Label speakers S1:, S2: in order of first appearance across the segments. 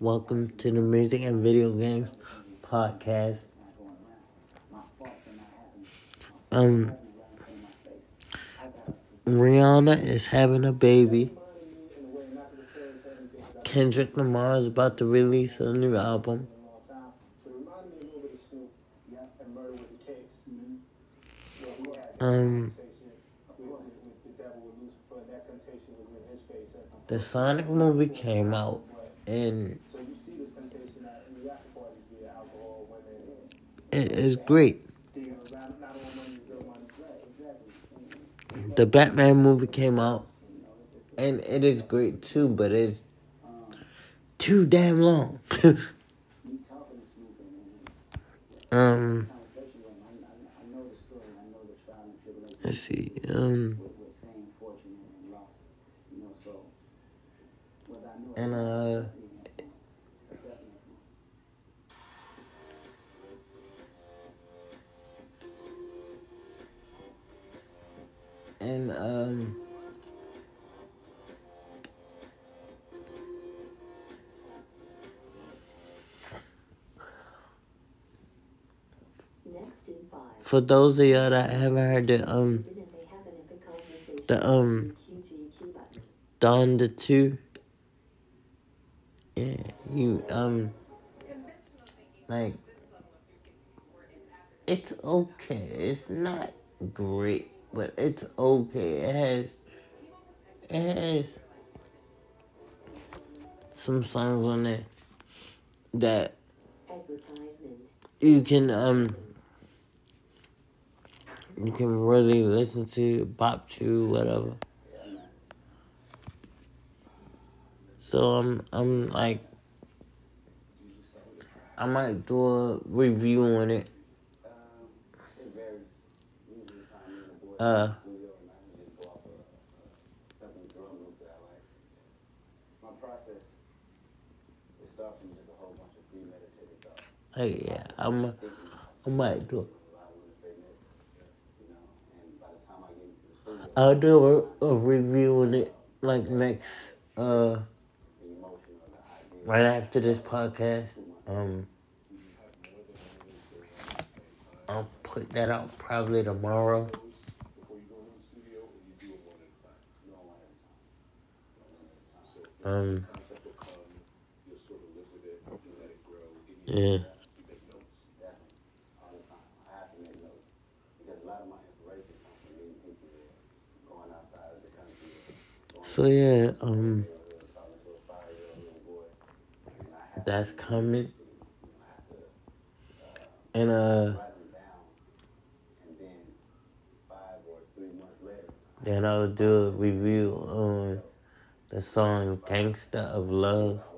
S1: Welcome to the Music and Video Games Podcast. Um, Rihanna is having a baby. Kendrick Lamar is about to release a new album. Um, the Sonic movie came out, and it is great. The Batman movie came out, and it is great too, but it's too damn long. um, let's see. Um, and uh. For those of y'all that haven't heard the um the um Dawn the two yeah you um like it's okay. It's not great but it's okay. It has it has some songs on there that you can um you can really listen to, bop to, whatever. So I'm I'm like I might do a review on it. Uh My process is stuffing just a whole bunch of premeditated thoughts.
S2: Hey
S1: yeah, I'm, I might do it. I'll do a, a review on it like next uh right after this podcast. Um I'll put that out probably tomorrow. Um Yeah. So yeah, um, that's coming, and uh, then I'll do a review on the song "Gangsta of Love."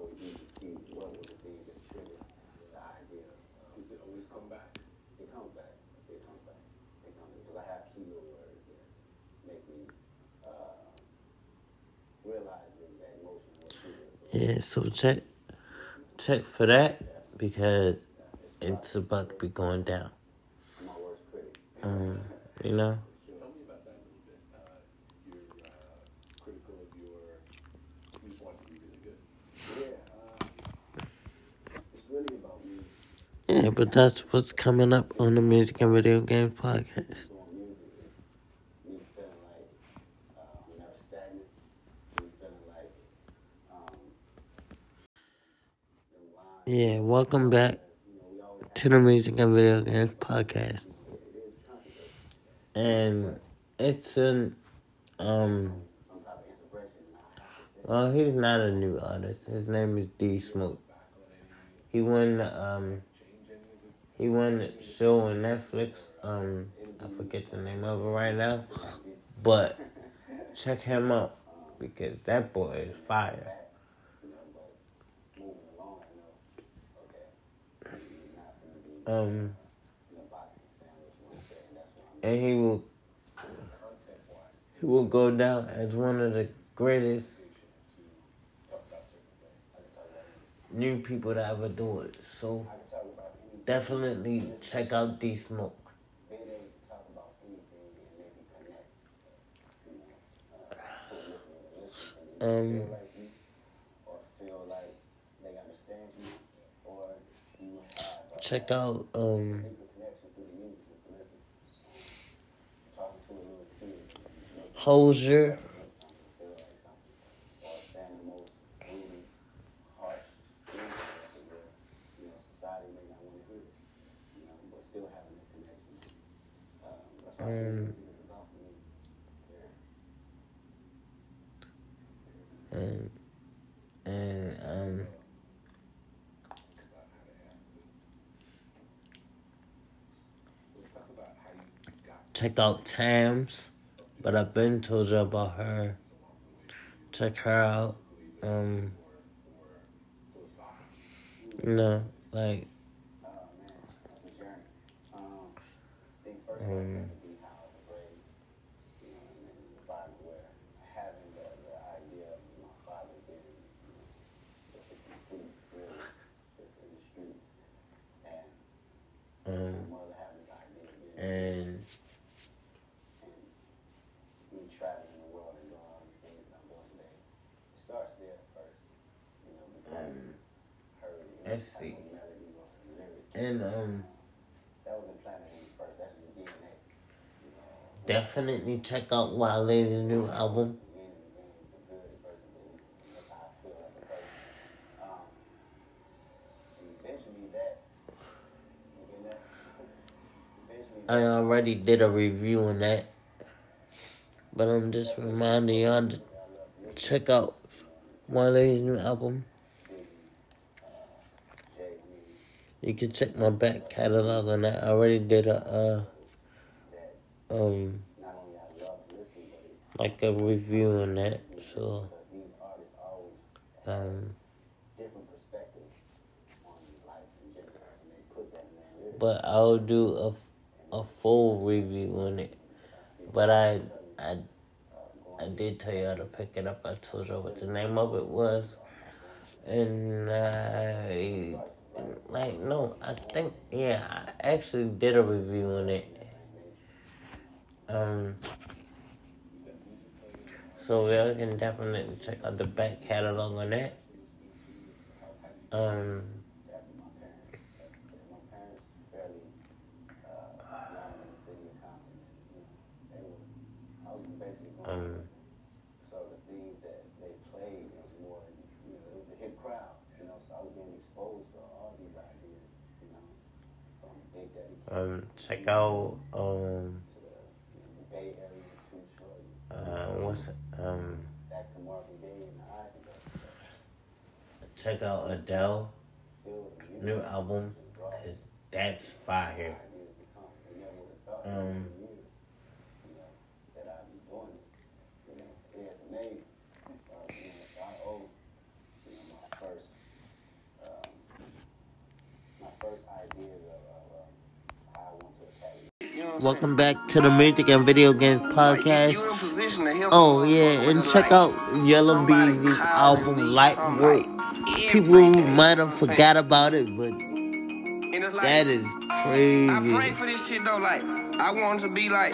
S1: Yeah, so check check for that because it's about to be going down. Um, you know. Yeah, but that's what's coming up on the Music and Video Games Podcast. Yeah, welcome back to the Music and Video Games Podcast. And it's an, um, well, he's not a new artist. His name is D Smoke. He won, um, he won a show on Netflix. Um, I forget the name of it right now, but check him out because that boy is fire. Um, and he will he will go down as one of the greatest new people to ever do it. So definitely check out D Smoke. Um, check out um Hozier. Um, and and um check out Tems, but I've been told you about her. Check her out. Um, you know, like um, um, and um, let's see, and um. Definitely check out Wale's new album. I already did a review on that. But I'm just reminding y'all to check out Wale's new album. You can check my back catalog on that. I already did a uh um like a review on that. So um but I'll do a a full review on it. But I I I did tell y'all to pick it up. I told y'all what the name of it was. And I like no, I think yeah, I actually did a review on it. Um so y'all can definitely check out the back catalog on that. Um um
S2: So the things that they played was more, you know, it was a hip crowd, you know, so I was being exposed to all these ideas, you know, from Big Daddy
S1: um check out um uh what's um check out Adele new album cause that's fire.
S2: ideas to come. They never would have thought
S1: Um,
S2: in years, you know, that I'd be doing it. You know, yeah, it's amazing. Uh, you know, so I owe, you know, my first, um, my first idea of, of um, how I want to attack it. You know what I'm
S1: Welcome back to the Music and Video Games Podcast.
S3: You in position to help
S1: Oh yeah, and check out
S3: Yella
S1: Beezy's album
S3: me
S1: Lightweight. People might have forgot about it, but
S3: that is it's like,
S1: that is
S3: I pray for this shit though. Like, I want to be like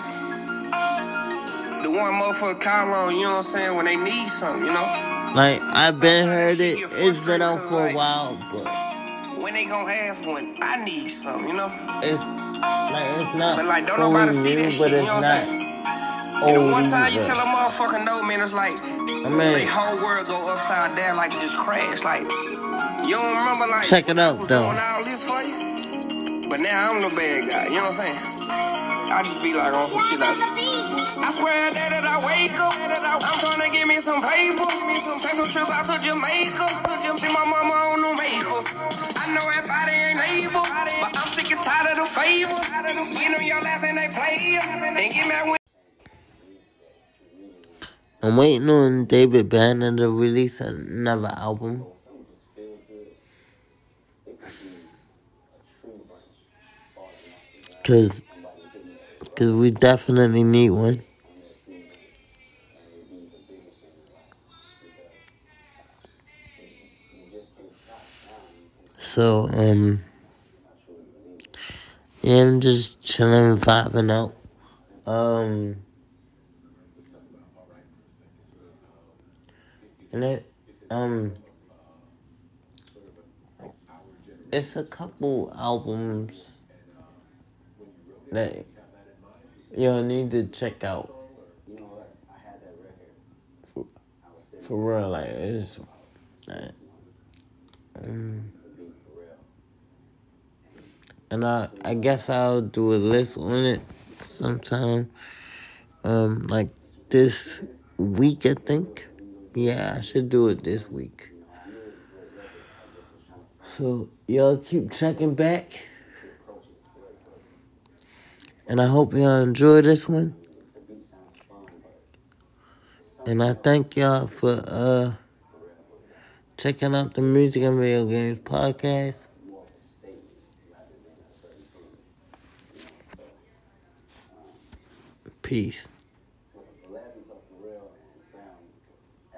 S3: the one motherfucker call on. You know what I'm saying? When they need something, you know.
S1: Like I've been heard it. It's been out for a while, but
S3: they gonna ask when I need something, you know.
S1: it's like it's not
S3: But like, don't nobody see that
S1: but
S3: shit. You
S1: it's
S3: know what
S1: not
S3: I'm saying? And the one time you tell a motherfucker no, man, it's like
S1: I mean-
S3: the whole world go upside down, like it just crashed. Like you don't remember, like
S1: Check it out, though.
S3: Doing all this for you, but now I'm the bad guy. You know what I'm saying? I just be like on some shit like. I swear that, that I wake up, that I, I'm trying to get me some paper, me some take some trips out to Jamaica, to my mama know ain't able, but I'm sick and tired of the favors. You know y'all laughing, they play, and.
S1: I'm waiting on David Banner to release another album. Cause, cause we definitely need one. So, um, yeah, I'm just chilling, vibing out. Um, and it, um, it's a couple albums that you'll need to check out.
S2: Sitting
S1: For real, like it's.
S2: there
S1: Um,
S2: the beat for real.
S1: And I I guess I'll do a list on it sometime. Um, like this week, I think. Yeah, I should do it this week. So y'all keep checking back, and I hope y'all enjoy this one. And I thank y'all for uh checking out the Music and Video Games podcast.
S2: more of a statement rather than a certain feeling. You know, so.
S1: Peace.